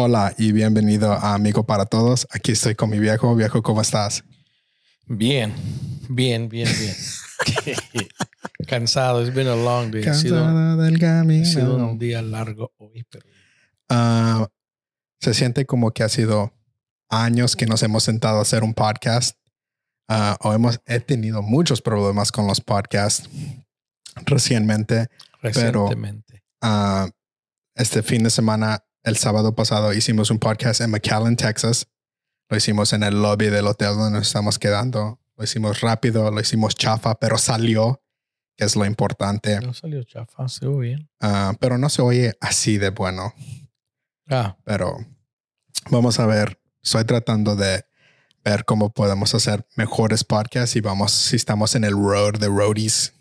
Hola y bienvenido a Amigo para Todos. Aquí estoy con mi viejo. Viejo, ¿cómo estás? Bien, bien, bien, bien. Cansado. It's been a long day. Cansado del camino. ha sido un día largo hoy, pero Ah, se siente como que ha sido años que nos hemos sentado a hacer un podcast. Ah, o hemos he tenido muchos problemas con los podcasts recientemente. recientemente. Ah, este fin de semana, el sábado pasado, hicimos un podcast en McAllen, Texas. Lo hicimos en el lobby del hotel donde nos estamos quedando. Lo hicimos rápido, lo hicimos chafa, pero salió, que es lo importante. no salió chafa, se oye bien. Ah, pero no se oye así de bueno. Ah, Pero vamos a ver. Estoy tratando de ver cómo podemos hacer mejores podcasts y vamos, si estamos en el road de roadies.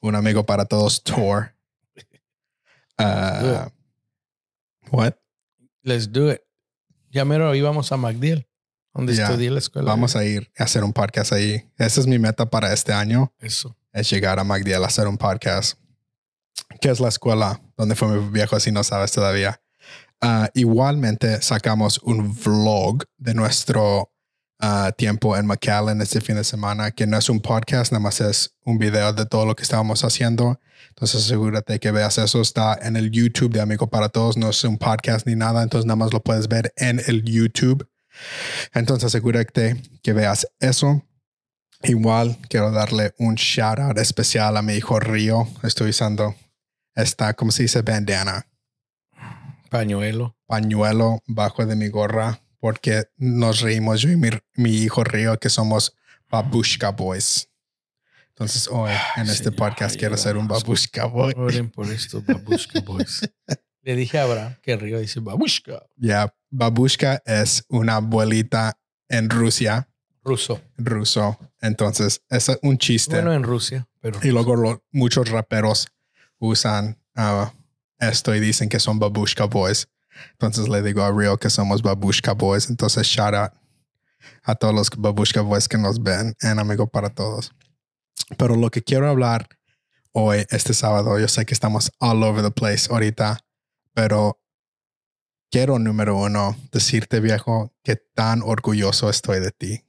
Un amigo para todos tour. Ah, what? let's do it. Ya mero íbamos a MacDill, donde Ya, estudié la escuela. Vamos a ir a hacer un podcast ahí. Esa es mi meta para este año. Eso. Es llegar a MacDill a hacer un podcast. ¿Qué es la escuela donde fue mi viejo si no sabes todavía? Ah, igualmente sacamos un vlog de nuestro tiempo en McAllen este fin de semana, que no es un podcast, nada más es un video de todo lo que estábamos haciendo. Entonces asegúrate que veas eso. Está en el YouTube de Amigo para Todos. No es un podcast ni nada, entonces nada más lo puedes ver en el YouTube. Entonces asegúrate que veas eso. Igual quiero darle un shout out especial a mi hijo Río. Estoy usando esta, ¿cómo se dice? Bandana Pañuelo. pañuelo bajo de mi gorra porque nos reímos yo y mi, mi hijo Río que somos Babushka Boys. Entonces hoy en este podcast quiero ser un. Babushka Boy. Oren por esto, Babushka Boys. Le dije a Abraham que Río dice Babushka. Ya, Babushka es una abuelita en Rusia, Ruso. ruso. Entonces es un chiste. Bueno, en Rusia, pero. y luego lo- muchos raperos usan ah, esto y dicen que son Babushka Boys. Entonces le digo a Rio que somos Babushka Boys. Entonces shout out a todos los Babushka Boys que nos ven en Amigo para Todos. Pero lo que quiero hablar hoy, este sábado, yo sé que estamos all over the place ahorita, pero quiero, número uno, decirte, viejo, que tan orgulloso estoy de ti.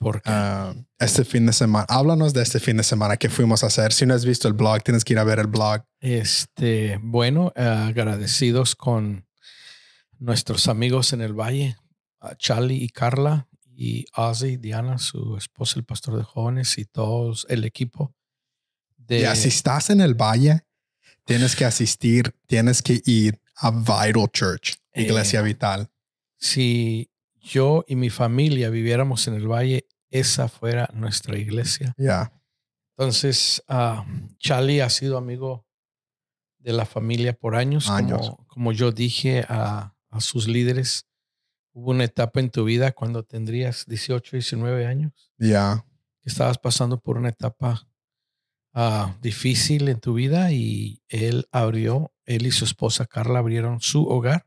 Porque Ah, este fin de semana, háblanos de este fin de semana que fuimos a hacer. Si no has visto el blog, tienes que ir a ver el blog. Este, bueno, eh, agradecidos con nuestros amigos en el Valle, a Charlie y Carla y Ozzy, Diana, su esposa, el pastor de jóvenes y todos el equipo de si estás en el valle, tienes que asistir, tienes que ir a Vital Church, Iglesia Eh, Vital. si yo y mi familia viviéramos en el Valle, esa fuera nuestra iglesia. Ya, Entonces, ah, Charlie ha sido amigo de la familia por años. Años. Como, como yo dije a, a sus líderes, hubo una etapa en tu vida cuando tendrías 18, 19 años, ya, que estabas pasando por una etapa ah, difícil en tu vida y él abrió, él y su esposa Carla abrieron su hogar.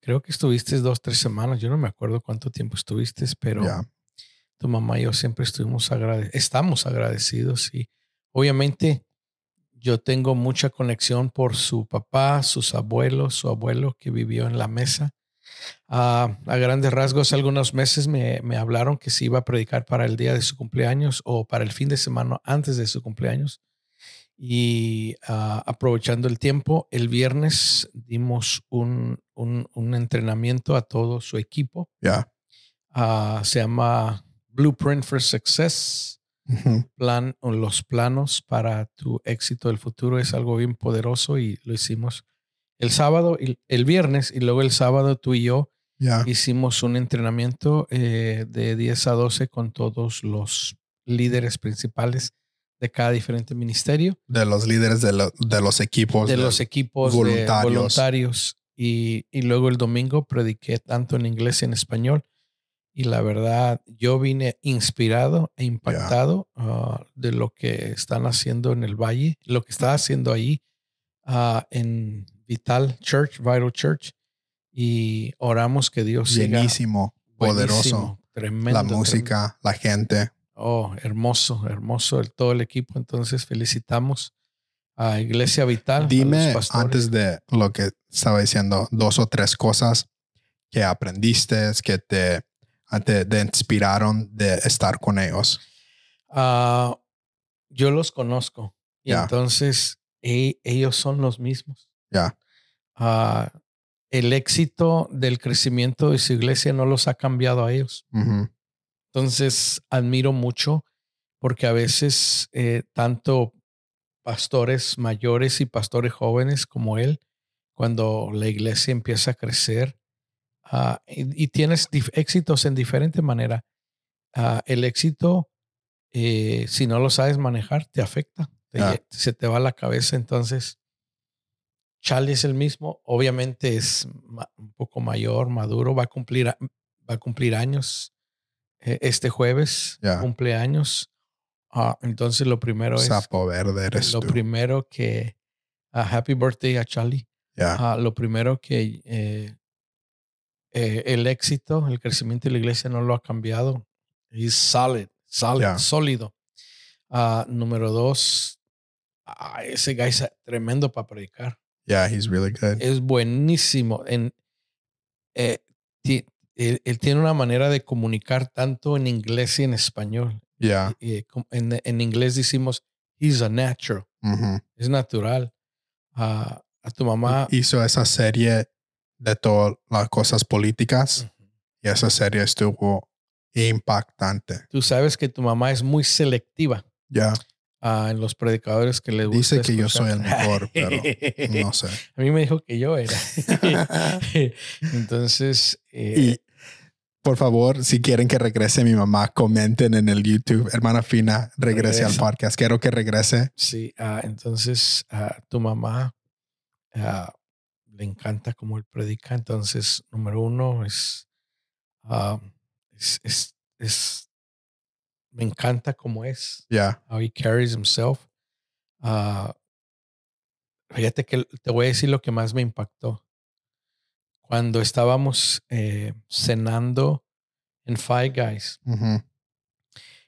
Creo que estuviste dos, tres semanas. Yo no me acuerdo cuánto tiempo estuviste, pero ya. tu mamá y yo siempre estuvimos agradecidos, estamos agradecidos y obviamente yo tengo mucha conexión por su papá, sus abuelos, su abuelo que vivió en la mesa. Ah, a grandes rasgos, algunos meses me, me hablaron que se iba a predicar para el día de su cumpleaños o para el fin de semana antes de su cumpleaños. Y ah, aprovechando el tiempo, el viernes dimos un, un- un entrenamiento a todo su equipo ya. Ah, se llama Blueprint for Success. Plan, los planos para tu éxito del futuro es algo bien poderoso y lo hicimos el sábado el viernes y luego el sábado tú y yo Ya, hicimos un entrenamiento eh, de 10 a 12 con todos los líderes principales de cada diferente ministerio, de los líderes de, lo- de los equipos. de los equipos voluntarios. de voluntarios. Y, y luego el domingo prediqué tanto en inglés y en español. Y la verdad, yo vine inspirado e impactado ah, de lo que están haciendo en el Valle, lo que está haciendo ahí ah, en Vital Church, Vital Church. Y oramos que Dios siga Llenísimo, poderoso. buenísimo, tremendo. La tremendo. música, la gente. Oh, hermoso, hermoso el, todo el equipo. Entonces felicitamos a Iglesia Vital. Dime antes de lo que estaba diciendo, dos o tres cosas que aprendiste, que te, te, te inspiraron de estar con ellos. Ah, yo los conozco y entonces e- ellos son los mismos. Ya. Ah, el éxito del crecimiento de su iglesia no los ha cambiado a ellos. Entonces admiro mucho porque a veces eh, tanto pastores mayores y pastores jóvenes como él, cuando la iglesia empieza a crecer ah, y, y tienes éxitos en diferente manera, ah, el éxito, eh, si no lo sabes manejar, te afecta, te se te va la cabeza. Entonces, Charlie es el mismo, obviamente es un poco mayor, maduro, va a cumplir, va a cumplir años eh, este jueves, Ya. cumpleaños. Ah, entonces, lo primero es Sapo verde eres lo tú. primero que ah, happy birthday a Charlie. Ya. Ah, lo primero que eh, eh, el éxito, el crecimiento de la iglesia no lo ha cambiado. Es solid, solid, Ya. sólido. Ah, número dos, ese guy es tremendo para predicar. Yeah, he's really good. Es buenísimo. En, eh, él, él tiene una manera de comunicar tanto en inglés y en español. Yeah. Eh, en, en inglés decimos, he's a natural, es natural. Ah, a tu mamá. Hizo esa serie de todas las cosas políticas y esa serie estuvo impactante. Tú sabes que tu mamá es muy selectiva Ya. ah, en los predicadores que le gusta. Dice que yo escuchar. soy el mejor, pero no sé. A mí me dijo que yo era. Entonces, eh, Y por favor, si quieren que regrese mi mamá, comenten en el YouTube. Hermana Fina, regrese al podcast. Quiero que regrese. sí, ah, entonces a tu mamá ah, le encanta cómo él predica. Entonces, número uno es, es, es, es- me encanta cómo es. Ya. how he carries himself. Ah, fíjate que te voy a decir lo que más me impactó. Cuando estábamos eh, cenando en Five Guys,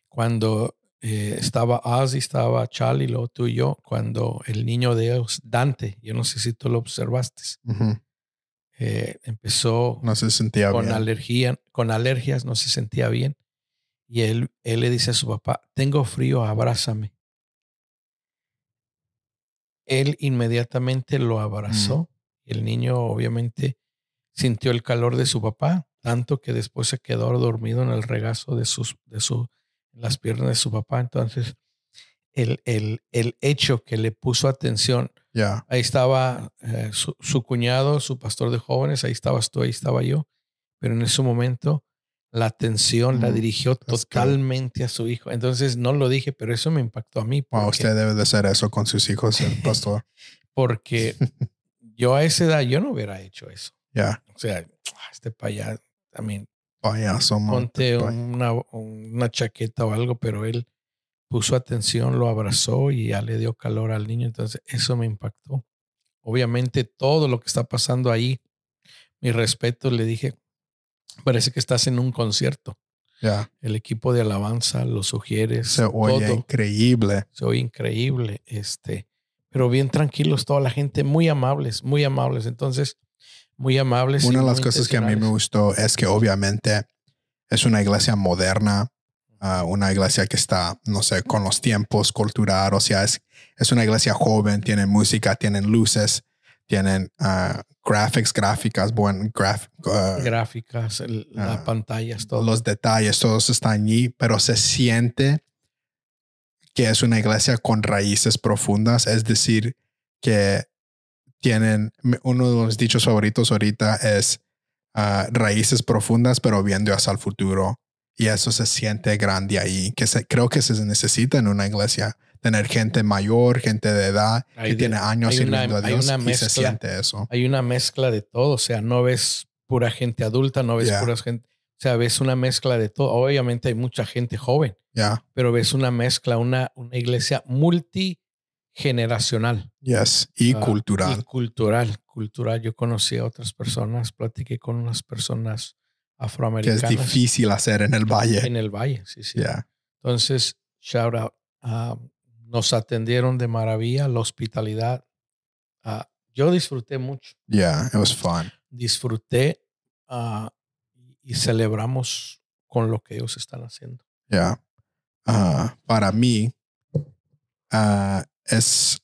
cuando eh, estaba Ozzy, estaba Charlie, luego tú y yo, cuando el niño de ellos, Dante, yo no sé si tú lo observaste, eh, empezó No se sentía con, bien. alergia, con alergias, no se sentía bien. Y él, él le dice a su papá, tengo frío, abrázame. Él inmediatamente lo abrazó. El niño obviamente sintió el calor de su papá, tanto que después se quedó dormido en el regazo de sus, de su, en las piernas de su papá. Entonces, el, el, el hecho que le puso atención. Ahí estaba eh, su, su cuñado, su pastor de jóvenes, ahí estabas tú, ahí estaba yo. Pero en ese momento la atención la dirigió good. totalmente a su hijo. Entonces no lo dije, pero eso me impactó a mí. Wow, Porque, usted debe de hacer eso con sus hijos, el pastor. porque yo a esa edad yo no hubiera hecho eso. Ya. O sea, "Ah, este allá también Payaso, ponte Pa- una, una chaqueta o algo, pero él puso atención, lo abrazó y ya le dio calor al niño. Entonces, eso me impactó. Obviamente, todo lo que está pasando ahí, mi respeto, le dije, parece que estás en un concierto. Ya. El equipo de alabanza, los sugieres, Se oye todo. increíble. Se oye increíble. Este, pero bien tranquilos, toda la gente, muy amables, muy amables. Entonces, muy amables. Una de las cosas que a mí me gustó es que obviamente es una iglesia moderna, ah, una iglesia que está, no sé, con los tiempos cultural, o sea, es, es una iglesia joven, tienen música, tienen luces, tienen ah, graphics, gráficas, buen graf, ah, Gráficas, el- las Ah, pantallas, todo. los detalles, todos están allí, pero se siente que es una iglesia con raíces profundas, es decir, que tienen, uno de los dichos favoritos ahorita es raíces profundas, pero viendo hacia el futuro. Y eso se siente grande ahí, que se, creo que se necesita en una iglesia, tener gente mayor, gente de edad, Hay que de- tiene años hay una- sirviendo a Dios y se siente eso. hay una mezcla de todo, o sea, no ves pura gente adulta, no ves Yeah. pura gente, o sea, ves una mezcla de todo. Obviamente hay mucha gente joven, Ya, pero ves una mezcla, una, una iglesia multigeneracional. yes, y ah, cultural. Y cultural, cultural. Yo conocí a otras personas, platiqué con unas personas que es afroamericanas difícil hacer en el valle. en el valle, sí, sí. Ya. Entonces, shout out. ah, Nos atendieron de maravilla, la hospitalidad. ah, yo disfruté mucho. Yeah, it was fun. Disfruté ah, y celebramos con lo que ellos están haciendo. Yeah. Ah, para mí, es,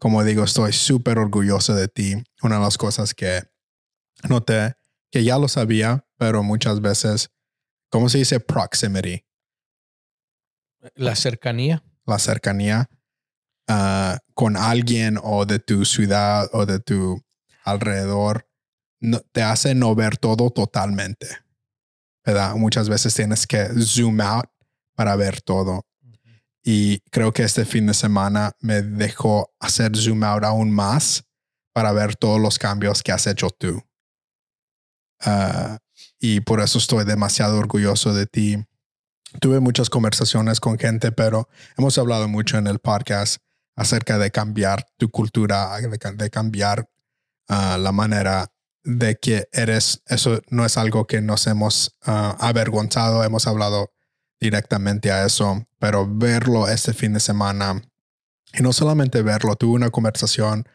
como digo, estoy súper orgulloso de ti. Una de las cosas que noté, que ya lo sabía, pero muchas veces, ¿cómo se dice? Proximity, La cercanía. La cercanía ah, con alguien o de tu ciudad o de tu alrededor, no- te hace no ver todo totalmente. ¿Verdad? Muchas veces tienes que zoom out para ver todo. Y creo que este fin de semana me dejó hacer zoom out aún más para ver todos los cambios que has hecho tú. Ah, y por eso estoy demasiado orgulloso de ti. Tuve muchas conversaciones con gente, pero hemos hablado mucho en el podcast acerca de cambiar tu cultura, de, ca- de cambiar ah, la manera de que eres. Eso no es algo que nos hemos ah, avergonzado, hemos hablado directamente a eso, pero verlo este fin de semana y no solamente verlo, tuve una conversación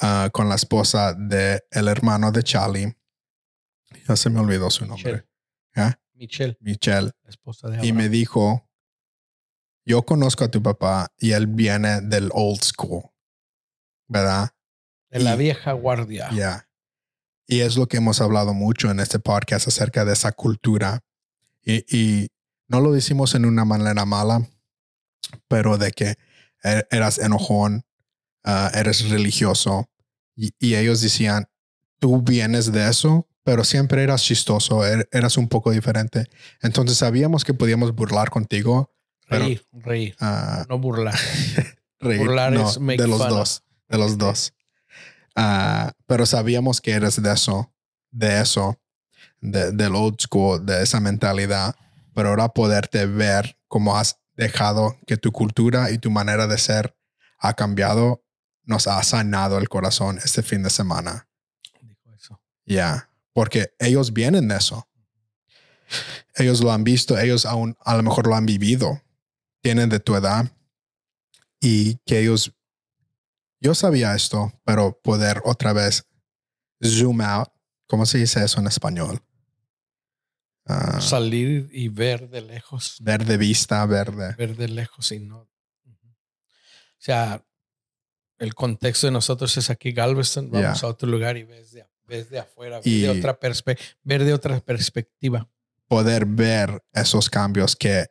ah, con la esposa de el hermano de Charlie. Ya se me olvidó su nombre. Michelle, Michelle. la esposa de Y me dijo, yo conozco a tu papá y él viene del old school, ¿verdad? de la y- vieja guardia. Ya. Y es lo que hemos hablado mucho en este podcast acerca de esa cultura. Y, y no lo decimos en una manera mala, pero de que er- eras enojón, ah, eres religioso. Y, y ellos decían, tú vienes de eso, pero siempre eras chistoso, er- eras un poco diferente. Entonces sabíamos que podíamos burlar contigo. pero- Reír, reír, ah, no burlar. reír. Burlar No, es make de los fun dos, de los dos. Ah, pero sabíamos que eres de eso, de eso, de- del old school, de esa mentalidad. Pero ahora poderte ver cómo has dejado que tu cultura y tu manera de ser ha cambiado, nos ha sanado el corazón este fin de semana. Dijo eso. Ya, porque ellos vienen de eso. Ellos lo han visto, ellos aún a lo mejor lo han vivido, tienen de tu edad y que ellos, yo sabía esto, pero poder otra vez zoom out, ¿cómo se dice eso en español? Ah, Salir y ver de lejos. ver de vista, ver de... ver de lejos y no. O sea, el contexto de nosotros es aquí Galveston, vamos Ya. a otro lugar y ves de, ves de afuera, ves Y- de otra ver de otra perspectiva. poder ver esos cambios que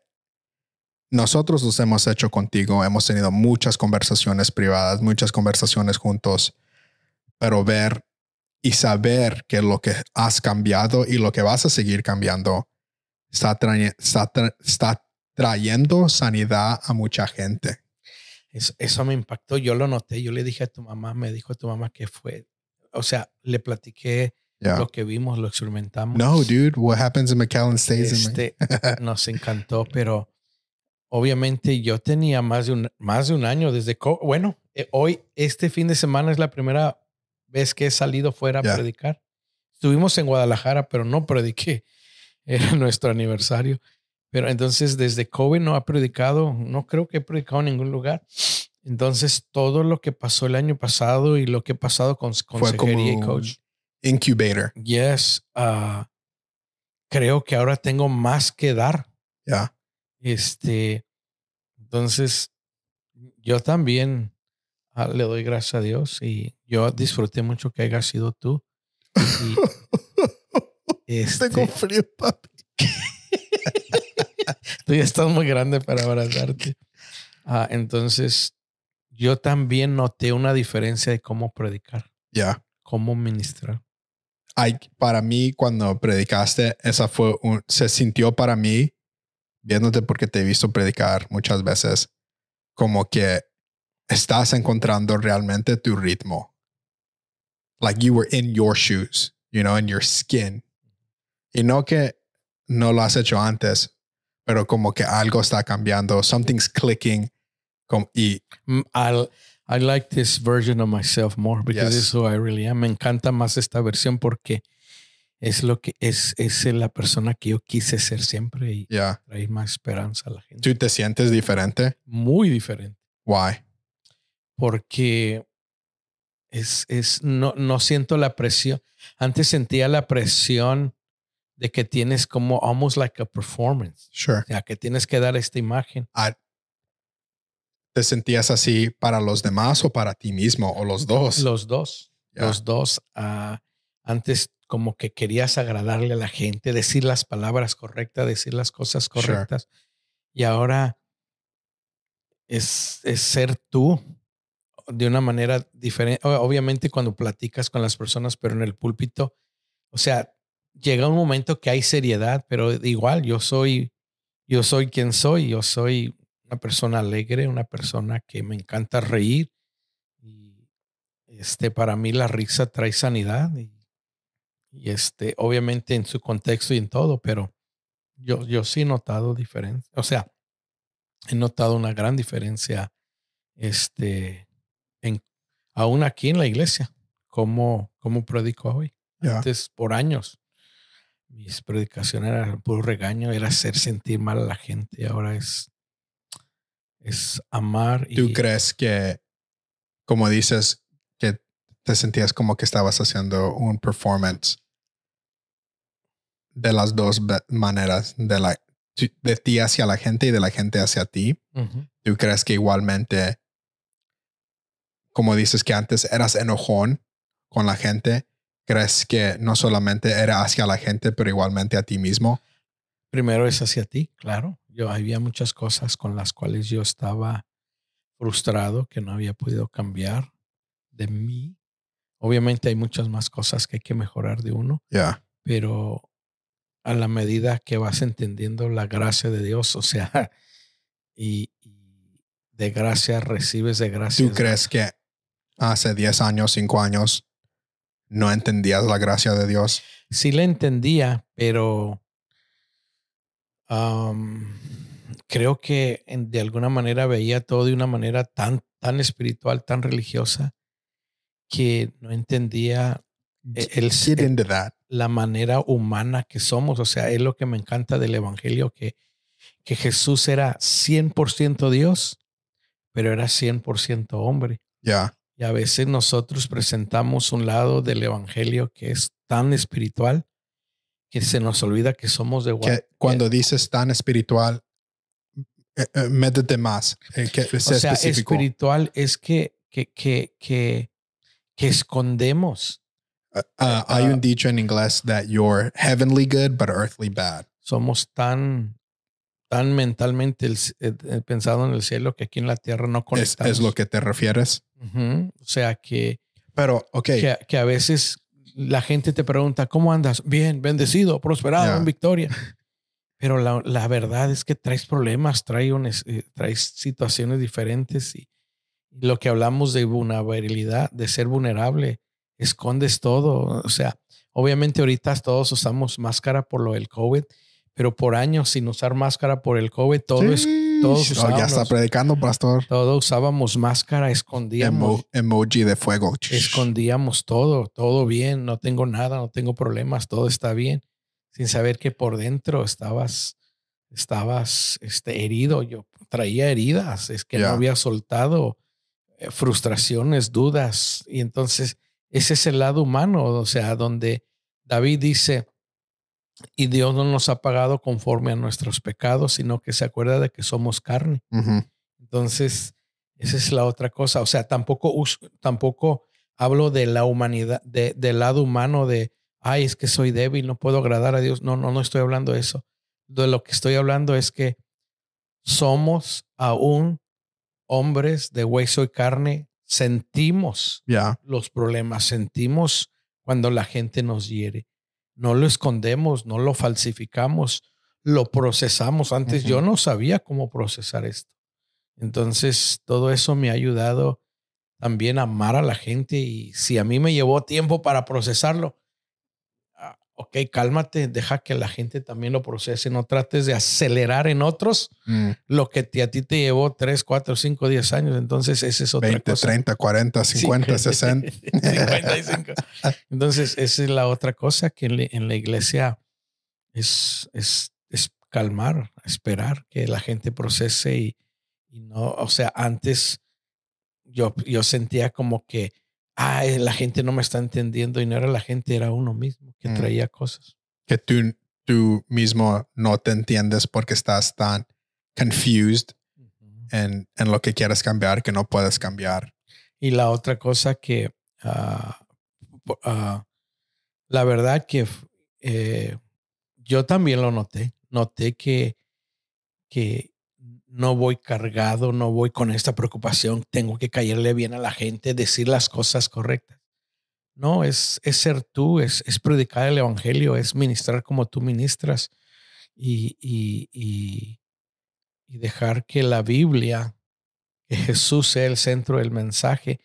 nosotros los hemos hecho contigo. Hemos tenido muchas conversaciones privadas, muchas conversaciones juntos, pero ver y saber que lo que has cambiado y lo que vas a seguir cambiando está, trae- está, tra- está trayendo sanidad a mucha gente. Eso, eso me impactó, yo lo noté, yo le dije a tu mamá, me dijo a tu mamá que fue, o sea, le platiqué Yeah. lo que vimos, lo experimentamos. No, dude, what happens in McAllen stays in Este, nos encantó, pero obviamente yo tenía más de un, más de un año desde, bueno, eh, hoy, este fin de semana es la primera vez que he salido fuera Ya. a predicar. Estuvimos en Guadalajara, pero no prediqué. Era nuestro aniversario. Pero entonces desde COVID no ha predicado, no creo que he predicado en ningún lugar. Entonces todo lo que pasó el año pasado y lo que ha pasado con consejería y coach. incubator. Yes, ah, creo que ahora tengo más que dar. Yeah. Este, entonces, yo también ah, le doy gracias a Dios y yo disfruté mucho que haya sido tú. Y, este, Tengo frío, papi. tú ya estás muy grande para abrazarte. Ah, entonces, yo también noté una diferencia de cómo predicar, Yeah. cómo ministrar. Ay, para mí, cuando predicaste, esa fue un, se sintió para mí, viéndote porque te he visto predicar muchas veces, como que estás encontrando realmente tu ritmo. Like you were in your shoes, you know, in your skin. Y no que no lo has hecho antes, pero como que algo está cambiando, something's clicking. Como, y I'll- I like this version of myself more because Yes. it's who I really am. Me encanta más esta versión porque es lo que es, es la persona que yo quise ser siempre y ya, traer más esperanza a la gente. tú te sientes diferente. Muy diferente. Why? Porque es, es, no, no siento la presión. Antes sentía la presión de que tienes como almost like a performance. Sure. O sea, que tienes que dar esta imagen. Ah, ¿Te sentías así para los demás o para ti mismo o los dos? Los dos. Los dos. ah, antes como que querías agradarle a la gente, decir las palabras correctas, decir las cosas Sure. correctas. Y ahora es, es ser tú de una manera diferente. Obviamente cuando platicas con las personas, pero en el púlpito, o sea, llega un momento que hay seriedad, pero igual yo soy, yo soy quien soy, yo soy una persona alegre, una persona que me encanta reír. Y este, para mí la risa trae sanidad y, y este, obviamente en su contexto y en todo, pero yo, yo sí he notado diferencia. O sea, he notado una gran diferencia, este, en, aún aquí en la iglesia, como, como predico hoy. Ya. Antes, por años, mis predicaciones eran puro regaño, era hacer sentir mal a la gente. Ahora es, es amar. ¿Tú y, crees que, como dices, que te sentías como que estabas haciendo un performance de las dos maneras, de, la, de ti hacia la gente y de la gente hacia ti? ¿Tú crees que igualmente, como dices que antes eras enojón con la gente, crees que no solamente era hacia la gente, pero igualmente a ti mismo? Primero es hacia ti, claro. Yo había muchas cosas con las cuales yo estaba frustrado que no había podido cambiar de mí. Obviamente hay muchas más cosas que hay que mejorar de uno, Ya. pero a la medida que vas entendiendo la gracia de Dios, o sea, y, y de gracia recibes de gracia. ¿Tú crees que hace 10 años, 5 años, no entendías la gracia de Dios? sí le entendía, pero creo que en- de alguna manera veía todo de una manera tan, tan espiritual, tan religiosa, que no entendía e- el, la manera humana que somos. O sea, es lo que me encanta del Evangelio, que, que Jesús era 100% Dios, pero era 100% hombre. Ya. Y a veces nosotros presentamos un lado del Evangelio que es tan espiritual que se nos olvida que somos de igual. cuando dices tan espiritual, eh, eh, métete más. eh, que O sea específico. espiritual es que, que, que, que, que escondemos. Uh, uh, hay Ah. un dicho en inglés that you're heavenly good but earthly bad. Somos tan, tan mentalmente el- eh, eh, pensado en el cielo que aquí en la tierra no Es, conectamos. es lo que te refieres. Ujú. O sea, que, Pero, ok, que, que a veces la gente te pregunta, ¿cómo andas? Bien, bendecido, prosperado, en victoria. Pero la, la verdad es que traes problemas, traes, eh, traes situaciones diferentes y, y lo que hablamos de vulnerabilidad, de ser vulnerable, escondes todo. O sea, obviamente ahorita todos usamos máscara por lo del COVID, pero por años sin usar máscara por el COVID, todo es, todos Oh, ya está usábamos- predicando, pastor. todo usábamos máscara, escondíamos. Emo- emoji de fuego. escondíamos todo, todo bien, no tengo nada, no tengo problemas, todo está bien, sin saber que por dentro estabas, estabas este, herido. Yo traía heridas, es que Ya. no había soltado eh, frustraciones, dudas. Y entonces ese es el lado humano, o sea, donde David dice, y Dios no nos ha pagado conforme a nuestros pecados, sino que se acuerda de que somos carne. Entonces, esa es la otra cosa. O sea, tampoco, us- tampoco hablo de la humanidad, de, del lado humano de, ay, es que soy débil, no puedo agradar a Dios. No, no, no estoy hablando de eso. De lo que estoy hablando es que somos aún hombres de hueso y carne, sentimos Ya. los problemas, sentimos cuando la gente nos hiere. No lo escondemos, no lo falsificamos, lo procesamos. Antes yo no sabía cómo procesar esto. Entonces, todo eso me ha ayudado también a amar a la gente y si a mí me llevó tiempo para procesarlo, ok, cálmate, deja que la gente también lo procese, no trates de acelerar en otros Mm. lo que te- a ti te llevó 3, 4, 5, 10 años. Entonces, esa es otra 20, cosa. 30, 40, 50, 60. 55. Entonces, esa es la otra cosa que en la, en la iglesia es, es, es calmar, esperar que la gente procese y, Y no, o sea, antes yo, yo sentía como que, ay, la gente no me está entendiendo y no era la gente, era uno mismo que Mm. traía cosas. Que tú, tú mismo no te entiendes porque estás tan confused en, en lo que quieres cambiar que no puedes cambiar. Y la otra cosa que, ah, po- ah, la verdad que eh, yo también lo noté. Noté que, que no voy cargado, no voy con esta preocupación, tengo que caerle bien a la gente, decir las cosas correctas. No, es, es ser tú, es, es predicar el evangelio, es ministrar como tú ministras y, y, y, y dejar que la Biblia, que Jesús sea el centro del mensaje,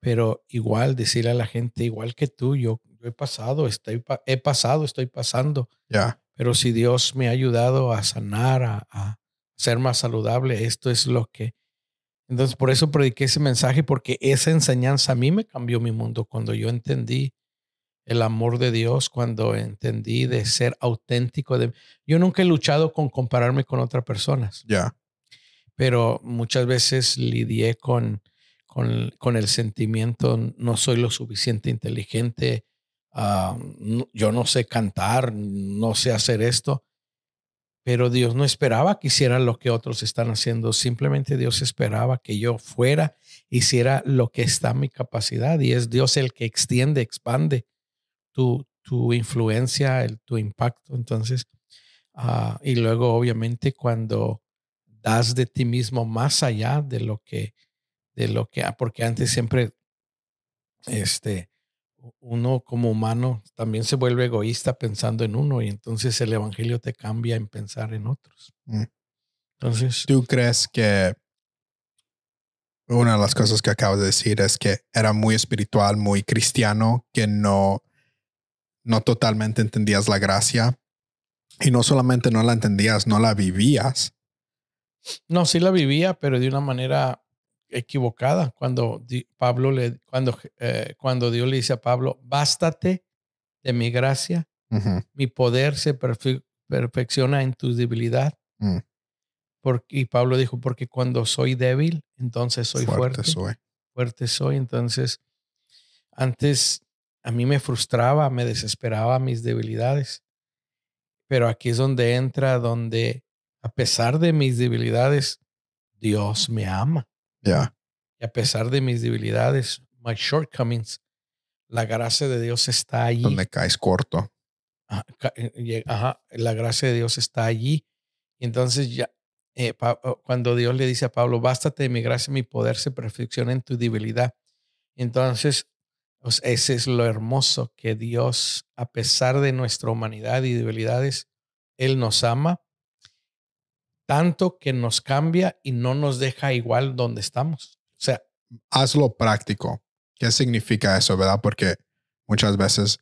pero igual decirle a la gente, igual que tú, yo, yo he pasado, estoy, he pasado, estoy pasando, Ya, pero si Dios me ha ayudado a sanar, a, a ser más saludable, esto es lo que... Entonces, por eso prediqué ese mensaje, porque esa enseñanza a mí me cambió mi mundo cuando yo entendí el amor de Dios, cuando entendí de ser auténtico. De... Yo nunca he luchado con compararme con otras personas ya, pero muchas veces lidié con, con, con el sentimiento, no soy lo suficiente inteligente, ah, no- yo no sé cantar, no sé hacer esto, pero Dios no esperaba que hiciera lo que otros están haciendo, simplemente Dios esperaba que yo fuera, hiciera lo que está a mi capacidad y es Dios el que extiende, expande tu, tu influencia, el, tu impacto. Entonces, ah, y luego obviamente cuando das de ti mismo más allá de lo que, de lo que, ah, porque antes siempre, este, uno como humano también se vuelve egoísta pensando en uno y entonces el evangelio te cambia en pensar en otros. Mm. Entonces, ¿Tú crees que una de las cosas que acabas de decir es que era muy espiritual, muy cristiano, que no, no totalmente entendías la gracia? Y no solamente no la entendías, no la vivías. no, sí la vivía, pero de una manera equivocada. Cuando Pablo le, cuando, eh, cuando Dios le dice a Pablo, bástate de mi gracia, mi poder se perfe- perfecciona en tu debilidad. Porque, y Pablo dijo, porque cuando soy débil, entonces soy fuerte. soy. Fuerte soy. Entonces, antes a mí me frustraba, me desesperaba mis debilidades. Pero aquí es donde entra, donde a pesar de mis debilidades, Dios me ama. Ya, Y a pesar de mis debilidades, my shortcomings, la gracia de Dios está allí. donde caes corto. Ajá, eh, ajá, la gracia de Dios está allí. Entonces ya, eh, cuando Dios le dice a Pablo, bástate de mi gracia, mi poder se perfecciona en tu debilidad. Entonces, pues, ese es lo hermoso, que Dios, a pesar de nuestra humanidad y debilidades, Él nos ama tanto que nos cambia y no nos deja igual donde estamos. O sea, Hazlo práctico. ¿Qué significa eso, verdad? Porque muchas veces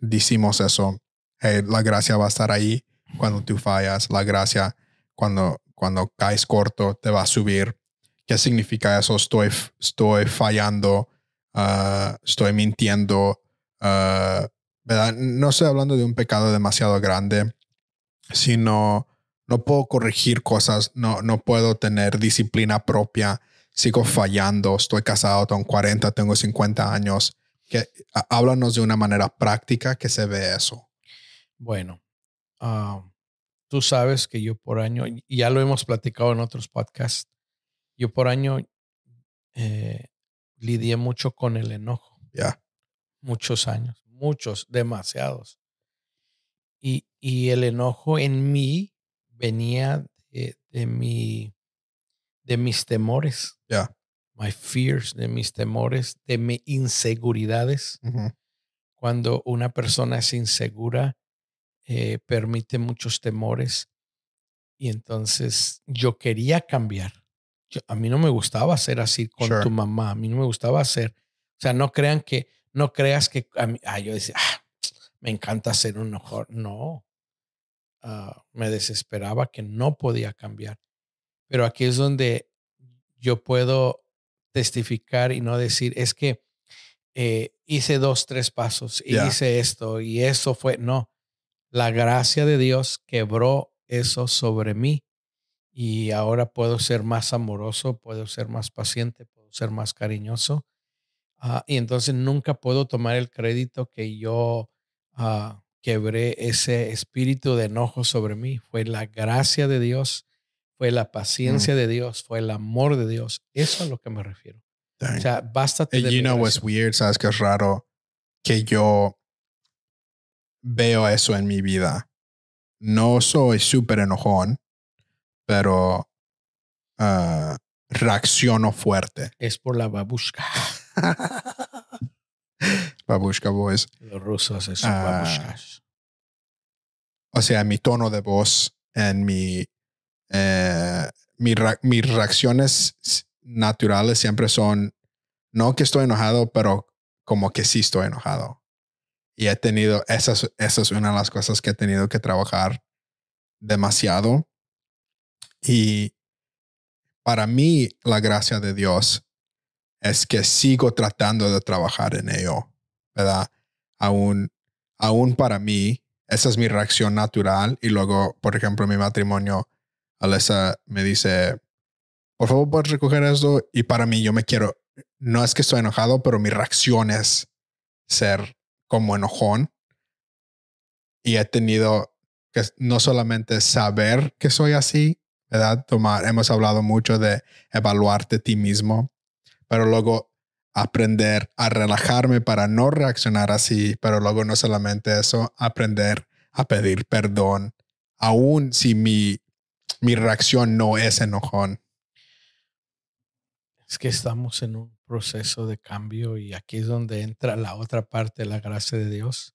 decimos eso. "Hey, la gracia va a estar ahí cuando tú fallas. La gracia, cuando, cuando caes corto, te va a subir. ¿Qué significa eso? Estoy, estoy fallando, ah, estoy mintiendo, ah, ¿verdad? No estoy hablando de un pecado demasiado grande, sino no puedo corregir cosas, no, no puedo tener disciplina propia, sigo fallando, estoy casado, tengo 40, tengo 50 años. Que, há- háblanos de una manera práctica que se ve eso. Bueno, ah, tú sabes que yo por año, y ya lo hemos platicado en otros podcasts, yo por año eh, lidié mucho con el enojo, Ya, muchos años, muchos, demasiados. Y, y el enojo en mí venía de, de mi, de mis temores, ya. my fears, de mis temores, de mis inseguridades. Cuando una persona es insegura, eh, permite muchos temores. Y entonces yo quería cambiar. Yo- a mí no me gustaba ser así con Sure. tu mamá. A mí no me gustaba ser. O sea, no crean que, no creas que a mí- ah, yo decía, "Ah, me encanta ser un mejor. No. Ah, me desesperaba que no podía cambiar. Pero aquí es donde yo puedo testificar y no decir, es que eh, hice dos, tres pasos y hice esto y eso fue, no, la gracia de Dios quebró eso sobre mí y ahora puedo ser más amoroso, puedo ser más paciente, puedo ser más cariñoso. Ah, y entonces nunca puedo tomar el crédito que yo ah, quebré ese espíritu de enojo sobre mí. Fue la gracia de Dios, fue la Mm. paciencia de Dios, fue el amor de Dios. Eso es a lo que me refiero. O Dang. sea, bástate de you know what's weird, sabes que es raro que yo veo eso en mi vida. No soy súper enojón, pero ah, reacciono fuerte. Es por la babushka. Babushka boys. Los rusos es sus Ah. babushkas. O sea, mi tono de voz, en mi, eh, mi mis reacciones naturales siempre son, no que estoy enojado, pero como que sí estoy enojado. Y he tenido, esa es, esa es una de las cosas que he tenido que trabajar demasiado. Y para mí, la gracia de Dios es que sigo tratando de trabajar en ello, Aún, aún para mí, esa es mi reacción natural. Y luego, por ejemplo, en mi matrimonio, Alessa me dice, por favor, puedes recoger esto. Y para mí, yo me quiero, no es que estoy enojado, pero mi reacción es ser como enojón. Y he tenido que no solamente saber que soy así, ¿verdad? Tomar, hemos hablado mucho de evaluarte a ti mismo, pero luego aprender a relajarme para no reaccionar así, pero luego no solamente eso, aprender a pedir perdón, aun si mi, mi reacción no es enojón. Es que estamos en un proceso de cambio y aquí es donde entra la otra parte de la gracia de Dios.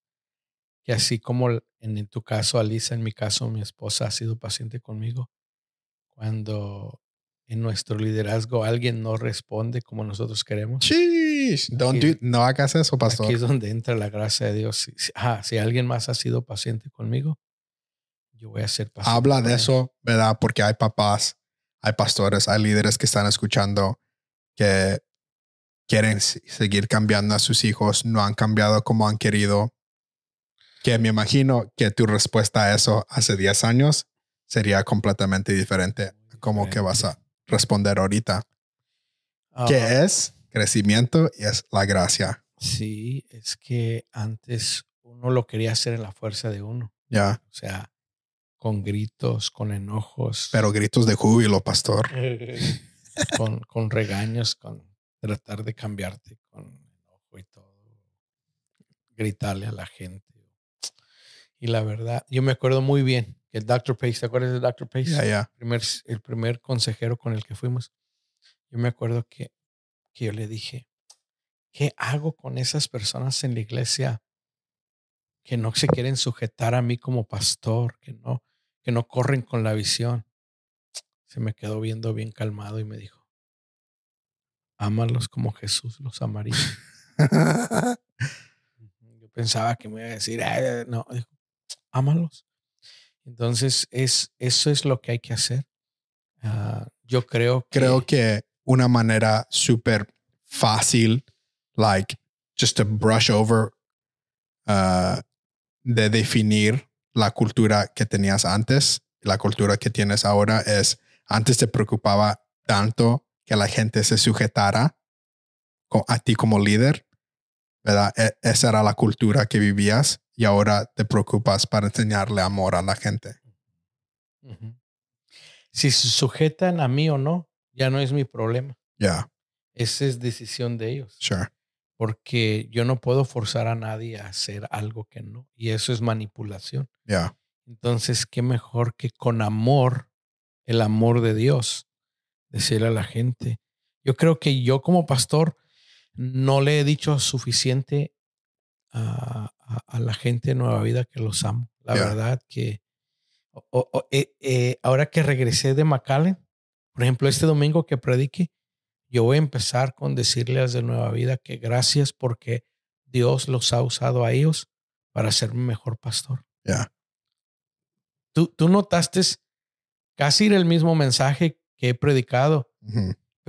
Que así como en, tu caso, Alisa, en mi caso, mi esposa ha sido paciente conmigo. Cuando en nuestro liderazgo alguien no responde como nosotros queremos, Sheesh, don't do- no hagas eso, pastor. aquí es donde entra la gracia de Dios. Si, si- ah, si alguien más ha sido paciente conmigo, yo voy a ser paciente. Habla de eso, ¿verdad? Porque hay papás, hay pastores, hay líderes que están escuchando que quieren seguir cambiando a sus hijos, no han cambiado como han querido. Que me imagino que tu respuesta a eso hace 10 años sería completamente diferente a como que vas a responder ahorita. Ah, que es crecimiento y es la gracia. Sí, es que antes uno lo quería hacer en la fuerza de uno. Ya, O sea, con gritos, con enojos, pero gritos de júbilo, pastor. con, con regaños, con tratar de cambiarte con enojo y todo. Gritarle a la gente. Y la verdad, yo me acuerdo muy bien el Dr. Pace, ¿te acuerdas del Dr. Pace? Primer, el primer consejero con el que fuimos, yo me acuerdo que, que yo le dije, ¿qué hago con esas personas en la iglesia que no se quieren sujetar a mí como pastor, que no, que no corren con la visión? Se me quedó viendo bien calmado y me dijo, ámalos como Jesús los amaría. Yo pensaba que me iba a decir, "Ay, no, dijo, ámalos. Entonces, es, eso es lo que hay que hacer. Ah, yo creo que, Creo que una manera súper fácil, like, just to brush over, uh, de definir la cultura que tenías antes, la cultura que tienes ahora es, antes te preocupaba tanto que la gente se sujetara a ti como líder, ¿verdad? E- esa era la cultura que vivías y ahora te preocupas para enseñarle amor a la gente. Si se sujetan a mí o no, ya no es mi problema. Yeah, Esa es decisión de ellos. sure. Porque yo no puedo forzar a nadie a hacer algo que no. Y eso es manipulación. Yeah, Entonces, qué mejor que con amor, el amor de Dios, decirle a la gente. Yo creo que yo como pastor no le he dicho suficiente a, a- a la gente de Nueva Vida que los amo. La Ya. verdad que o- o- o- eh, eh, ahora que regresé de McAllen, por ejemplo, este domingo que predique, yo voy a empezar con decirles de Nueva Vida que gracias porque Dios los ha usado a ellos para ser mi mejor pastor. yeah, Tú, tú notaste casi el mismo mensaje que he predicado,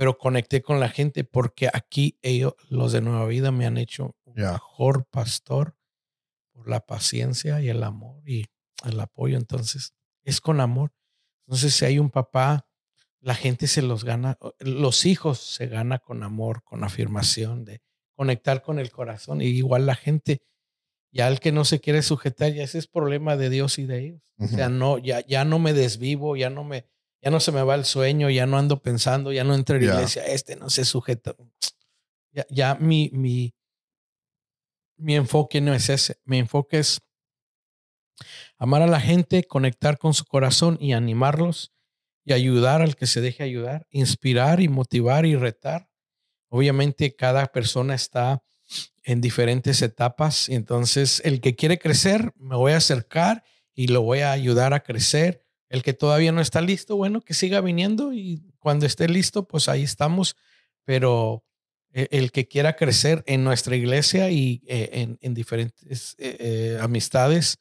pero conecté con la gente porque aquí ellos, los de Nueva Vida, me han hecho un mejor pastor por la paciencia y el amor y el apoyo. Entonces, es con amor. Entonces, si hay un papá, la gente se los gana, los hijos se gana con amor, con afirmación, de conectar con el corazón. Y igual la gente, ya el que no se quiere sujetar, ya ese es problema de Dios y de ellos. O sea, no, ya, ya no me desvivo, ya no me, ya no se me va el sueño, ya no ando pensando, ya no entro en la iglesia, este no se sujeta. Ya, ya mi, mi, mi enfoque no es ese. Mi enfoque es amar a la gente, conectar con su corazón y animarlos y ayudar al que se deje ayudar, inspirar y motivar y retar. Obviamente cada persona está en diferentes etapas entonces el que quiere crecer me voy a acercar y lo voy a ayudar a crecer. El que todavía no está listo, bueno, que siga viniendo y cuando esté listo, pues ahí estamos. Pero e, el que quiera crecer en nuestra iglesia y eh, en, diferentes eh, eh, amistades,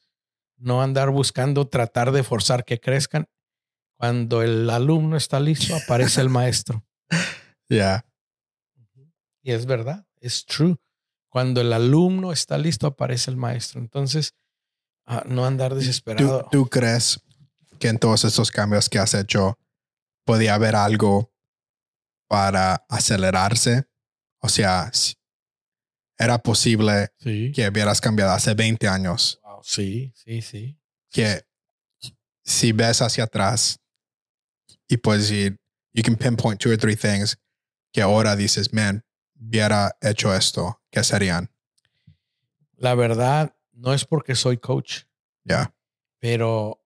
no andar buscando tratar de forzar que crezcan. Cuando el alumno está listo, aparece el maestro. Ya. Y es verdad, es true. Cuando el alumno está listo, aparece el maestro. Entonces, ah, no andar desesperado. ¿Tú, crees que en todos estos cambios que has hecho podía haber algo para acelerarse? O sea, era posible que hubieras cambiado hace 20 años. Sí, sí, sí. Que si ves hacia atrás y puedes decir, you can pinpoint two or three things que ahora dices, man, hubiera hecho esto, ¿qué serían? La verdad, no es porque soy coach. Ya. Pero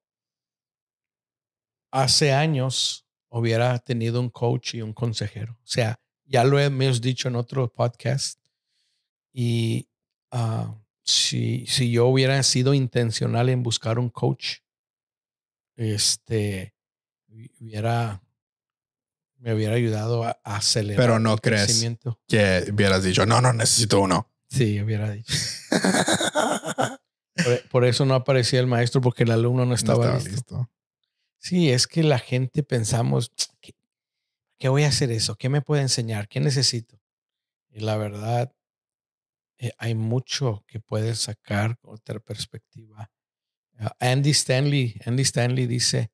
hace años hubiera tenido un coach y un consejero. O sea, ya lo hemos dicho en otro podcast. Y uh, si, si yo hubiera sido intencional en buscar un coach, este, hubiera, me hubiera ayudado a, acelerar Pero no crees que hubieras dicho, no, no necesito uno. Sí, hubiera dicho. por, eso no aparecía el maestro porque el alumno no estaba, listo. Sí, es que la gente pensamos, ¿qué, ¿qué voy a hacer eso? ¿Qué me puede enseñar? ¿Qué necesito? Y la verdad, eh, hay mucho que puedes sacar otra perspectiva. Ah, Andy Stanley, Andy Stanley dice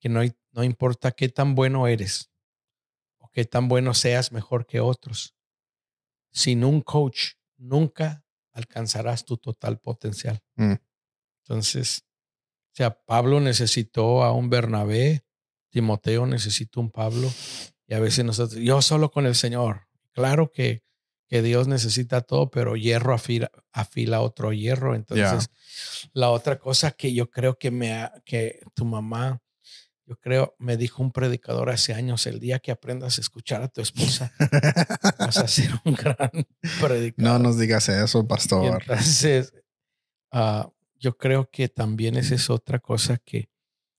que no, no importa qué tan bueno eres o qué tan bueno seas mejor que otros. Sin un coach, nunca alcanzarás tu total potencial. Mm. Entonces, o sea, Pablo necesitó a un Bernabé, Timoteo necesitó un Pablo, y a veces nosotros, yo solo con el Señor. Claro que que Dios necesita todo, pero hierro afila, afila otro hierro. Entonces, la otra cosa que yo creo que me que tu mamá, yo creo, me dijo un predicador hace años, el día que aprendas a escuchar a tu esposa, vas a ser un gran predicador. No nos digas eso, pastor. entonces, yo creo que también esa es otra cosa que...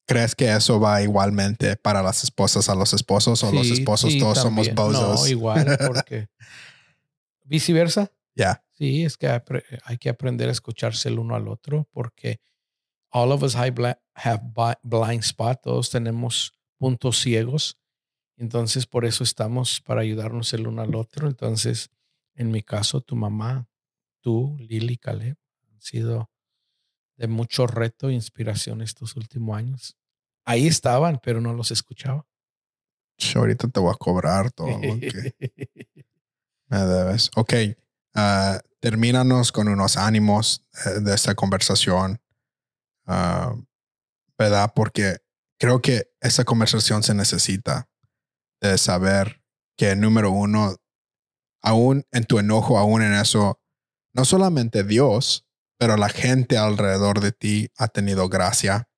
¿Crees que eso va igualmente para las esposas a los esposos o los esposos todos somos bozos? No, igual, porque viceversa. Ya. Sí, es que hay que aprender a escucharse el uno al otro porque all of us have blind spot, todos tenemos puntos ciegos. Entonces, por eso estamos para ayudarnos el uno al otro. Entonces, en mi caso, tu mamá, tú, Lili, Caleb, han sido de mucho reto e inspiración estos últimos años. Ahí estaban, pero no los escuchaba. ahorita te voy a cobrar todo lo que Me debes. Ok. Uh, termínanos con unos ánimos eh, de esta conversación. Uh, ¿Verdad? Porque creo que esa conversación se necesita de saber que, número uno, aún en tu enojo, aún en eso, no solamente Dios, pero la gente alrededor de ti ha tenido gracia.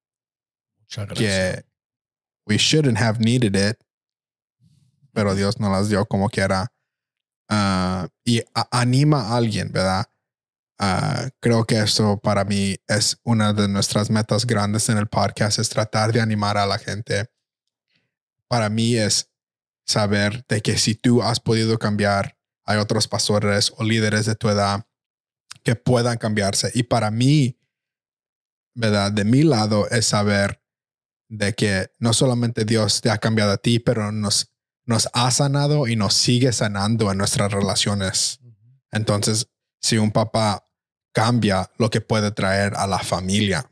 Muchas gracias. Que we shouldn't have needed it, pero Dios nos las dio como quiera. Ah, y anima a alguien, ¿verdad? Ah, creo que eso para mí es una de nuestras metas grandes en el podcast, es tratar de animar a la gente. Para mí es saber de que si tú has podido cambiar, hay otros pastores o líderes de tu edad que puedan cambiarse. Y para mí, ¿verdad? De mi lado es saber de que no solamente Dios te ha cambiado a ti, pero nos nos ha sanado y nos sigue sanando en nuestras relaciones. Entonces, si un papá cambia lo que puede traer a la familia.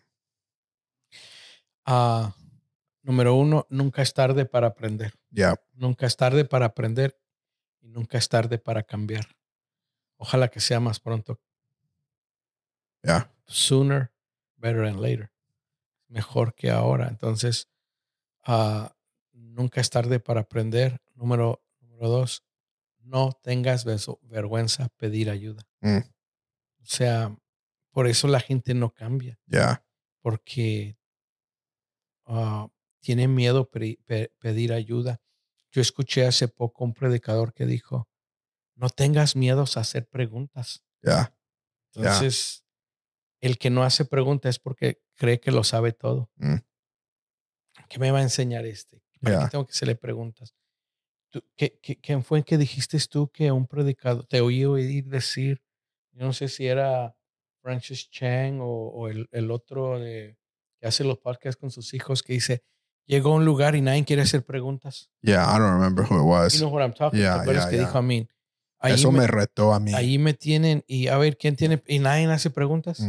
Ah, Número uno, nunca es tarde para aprender. Yeah. Nunca es tarde para aprender y nunca es tarde para cambiar. Ojalá que sea más pronto. Yeah. Sooner, better than later. Mejor que ahora. Entonces, ah, nunca es tarde para aprender. Número, número dos, no tengas vergüenza pedir ayuda. Mm. O sea, por eso la gente no cambia, Yeah. porque ah, tiene miedo pe- pe- pedir ayuda. Yo escuché hace poco un predicador que dijo, no tengas miedos a hacer preguntas. Yeah. Entonces, el que no hace preguntas es porque cree que lo sabe todo. Mm. ¿Qué me va a enseñar este? ¿Para Yeah. qué tengo que hacerle preguntas? Tú- ¿qué, qué, quién fue que dijiste tú que un predicador te oí oír decir? Yo no sé si era Francis Chang o, o el, el otro de, que hace los podcasts con sus hijos que dice, llegó a un lugar y nadie quiere hacer preguntas. Yeah. I don't remember who it was. You know what I'm talking Yeah, about. Pero es yeah, que yeah. dijo a mí, ahí Eso me, me retó a mí. ahí me tienen y a ver quién tiene, y nadie hace preguntas.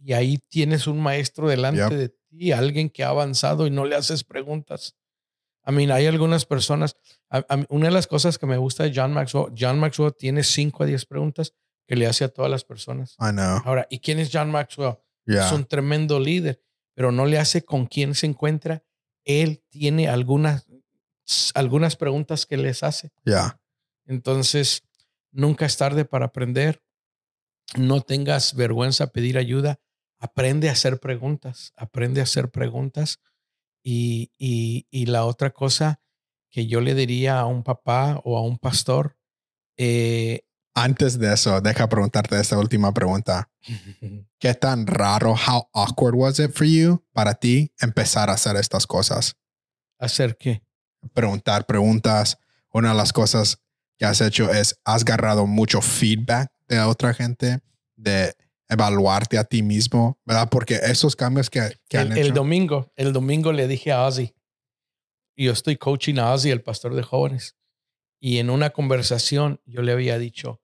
Y ahí tienes un maestro delante Yep. de ti, alguien que ha avanzado y no le haces preguntas. I mean, hay algunas personas. a- a mí- una de las cosas que me gusta de John Maxwell, John Maxwell tiene 5 a 10 preguntas que le hace a todas las personas. I know. Ahora, ¿y quién es John Maxwell? Es Yeah. un tremendo líder, pero no le hace con quién se encuentra. Él tiene algunas, algunas preguntas que les hace. Yeah. Entonces, nunca es tarde para aprender. No tengas vergüenza a pedir ayuda. Aprende a hacer preguntas. Aprende a hacer preguntas. Y, y, y la otra cosa que yo le diría a un papá o a un pastor, eh, Antes de eso, deja preguntarte esta última pregunta. ¿Qué tan raro, how awkward was it for you para ti empezar a hacer estas cosas? hacer qué? Preguntar preguntas. Una de las cosas que has hecho es, has agarrado mucho feedback de otra gente, de evaluarte a ti mismo, ¿verdad? Porque esos cambios que, que han El, el hecho. domingo, el domingo le dije a Ozzy, yo estoy coaching a Ozzy, el pastor de jóvenes, y en una conversación yo le había dicho,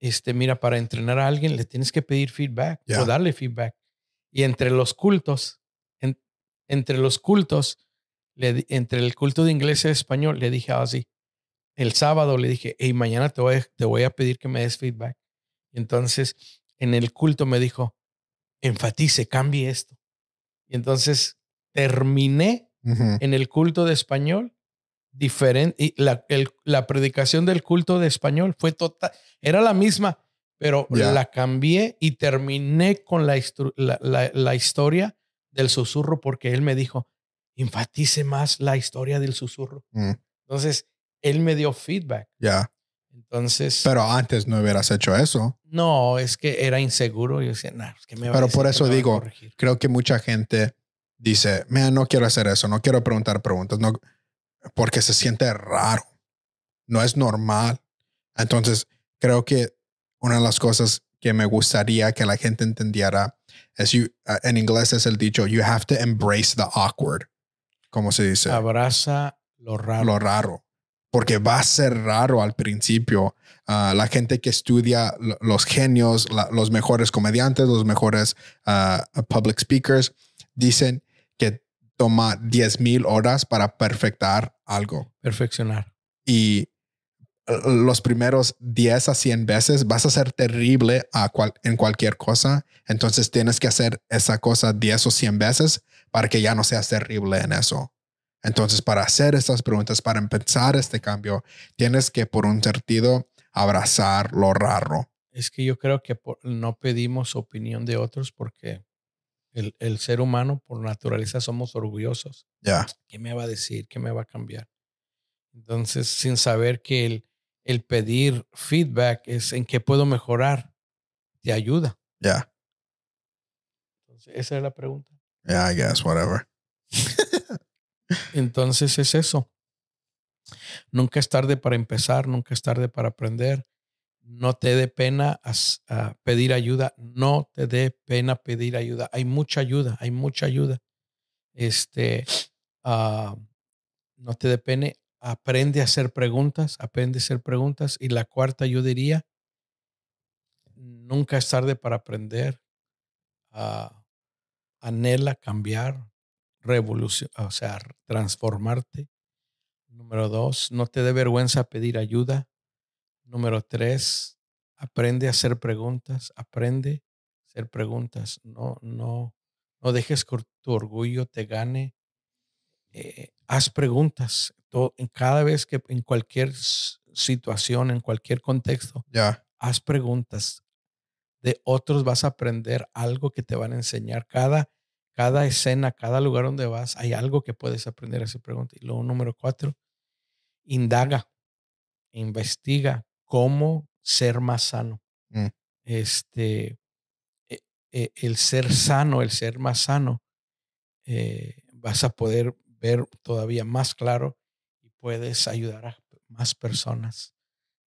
este, mira, para entrenar a alguien le tienes que pedir feedback Ya. o darle feedback. Y entre los cultos, en- entre los cultos, le entre el culto de inglés y español, le dije a Ozzy, el sábado le dije, hey, mañana te voy, a- te voy a pedir que me des feedback. Y entonces, en el culto me dijo, enfatice, cambie esto. Y entonces terminé en el culto de español diferente. Y la, el- la predicación del culto de español fue total, era la misma, pero la cambié y terminé con la historia del susurro porque él me dijo, enfatice más la historia del susurro. Mm. Entonces, él me dio feedback. Ya. Entonces, Pero antes no hubieras hecho eso. no, es que era inseguro. Yo decía, nah, es que me va Pero por eso digo, corregir". Creo que mucha gente dice, man, no quiero hacer eso, no quiero preguntar preguntas, no, porque se siente raro. No es normal. Entonces, creo que una de las cosas que me gustaría que la gente entendiera es, you, uh, en inglés es el dicho, you have to embrace the awkward. ¿Cómo se dice? abraza lo raro. lo raro. Porque va a ser raro al principio. Ah, la gente que estudia lo- los genios, la- los mejores comediantes, los mejores ah, public speakers, dicen que toma 10 mil horas para perfectar algo. perfeccionar. Y eh, los primeros 10 a 100 veces vas a ser terrible a cual- en cualquier cosa. Entonces tienes que hacer esa cosa 10 o 100 veces para que ya no seas terrible en eso. Entonces, para hacer estas preguntas, para empezar este cambio, tienes que, por un sentido, abrazar lo raro. Es que yo creo que por- no pedimos opinión de otros porque el, el ser humano por naturaleza somos orgullosos. Ya, ¿Qué me va a decir? ¿Qué me va a cambiar? Entonces, sin saber que el, el pedir feedback es en qué puedo mejorar, te ayuda. ya, Entonces, esa es la pregunta. yeah, I guess, whatever. Entonces es eso. Nunca es tarde para empezar, nunca es tarde para aprender. No te dé pena a pedir ayuda, no te dé pena pedir ayuda. Hay mucha ayuda, hay mucha ayuda. Este, ah, no te dé pena, aprende a hacer preguntas, aprende a hacer preguntas. Y la cuarta yo diría, nunca es tarde para aprender. Ah, anhela cambiar, revolución, o sea, transformarte. Número dos, no te dé vergüenza pedir ayuda. Número tres, aprende a hacer preguntas, aprende a hacer preguntas. No, no, no dejes que tu orgullo te gane. Eh, haz preguntas. en cada vez que en cualquier situación, en cualquier contexto, ya haz preguntas. De otros vas a aprender algo que te van a enseñar. Cada, cada escena, cada lugar donde vas, hay algo que puedes aprender a hacer preguntas. Y luego, número cuatro, indaga, investiga cómo ser más sano. Mm. Este, e, e, el ser sano, el ser más sano, eh, vas a poder ver todavía más claro y puedes ayudar a más personas.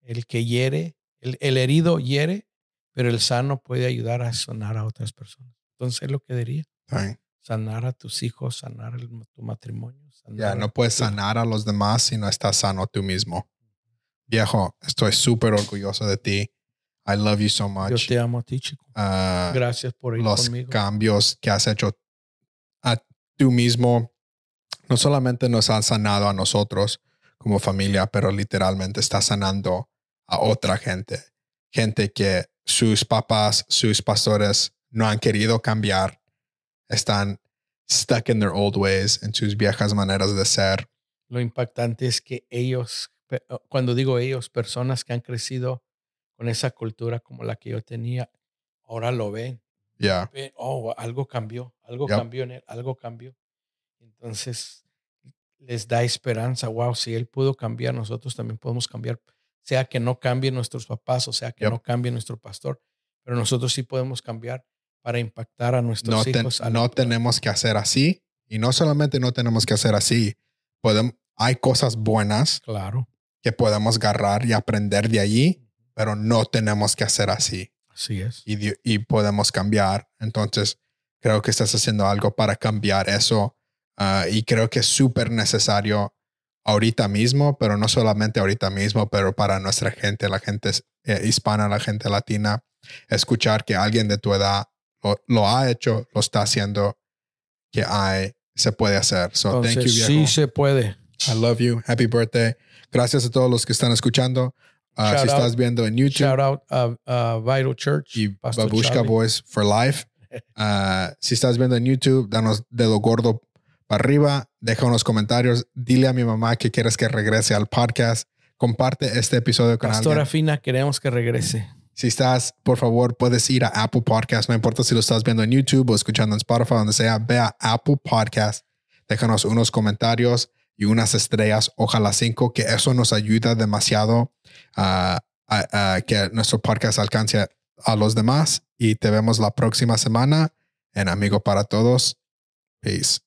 El que hiere, el, herido hiere, pero el sano puede ayudar a sanar a otras personas. Entonces, lo que diría, sanar a tus hijos, sanar tu matrimonio. Ya, no puedes sanar a los demás si no estás sano tú mismo. Viejo, estoy súper orgulloso de ti. I love you so much. Yo te amo a ti, chico. Ah, Gracias por ir los cambios que has hecho a tú mismo no solamente nos han sanado a nosotros como familia, pero literalmente está sanando a otra gente. Gente que sus papás, sus pastores no han querido cambiar, están stuck in their old ways, en sus viejas maneras de ser. Lo impactante es que ellos, cuando digo ellos, personas que han crecido con esa cultura como la que yo tenía, ahora lo ven. Ya. Oh, algo cambió, algo cambió en él, algo cambió. Entonces les da esperanza. Wow, si él pudo cambiar, nosotros también podemos cambiar. Sea que no cambien nuestros papás o sea que no cambie nuestro pastor, pero nosotros sí podemos cambiar para impactar a nuestros hijos. no tenemos que hacer así y no solamente no tenemos que hacer así, podemos, hay cosas buenas claro. que podemos agarrar y aprender de allí, pero no tenemos que hacer así. Así es. Y, y podemos cambiar. Entonces, creo que estás haciendo algo para cambiar eso Ah, y creo que es súper necesario ahorita mismo, pero no solamente ahorita mismo, pero para nuestra gente, la gente eh, hispana, la gente latina, escuchar que alguien de tu edad lo, ha hecho, lo está haciendo, que hay, se puede hacer. So, thank you, Sí se puede. I love you. Happy birthday. Gracias a todos los que están escuchando. Ah, si estás viendo en YouTube. Shout out a Vital Church. Y Babushka Boys for Life. Ah, si estás viendo en YouTube, danos dedo gordo para arriba, deja unos comentarios, dile a mi mamá que quieres que regrese al podcast, comparte este episodio con Pastora Fina, queremos que regrese. Si estás, por favor, puedes ir a Apple Podcast, no importa si lo estás viendo en YouTube o escuchando en Spotify, donde sea, ve a Apple Podcast, déjanos unos comentarios y unas estrellas, ojalá cinco, que eso nos ayuda demasiado a, que nuestro podcast alcance a los demás. Y te vemos la próxima semana en Amigo para Todos. Peace.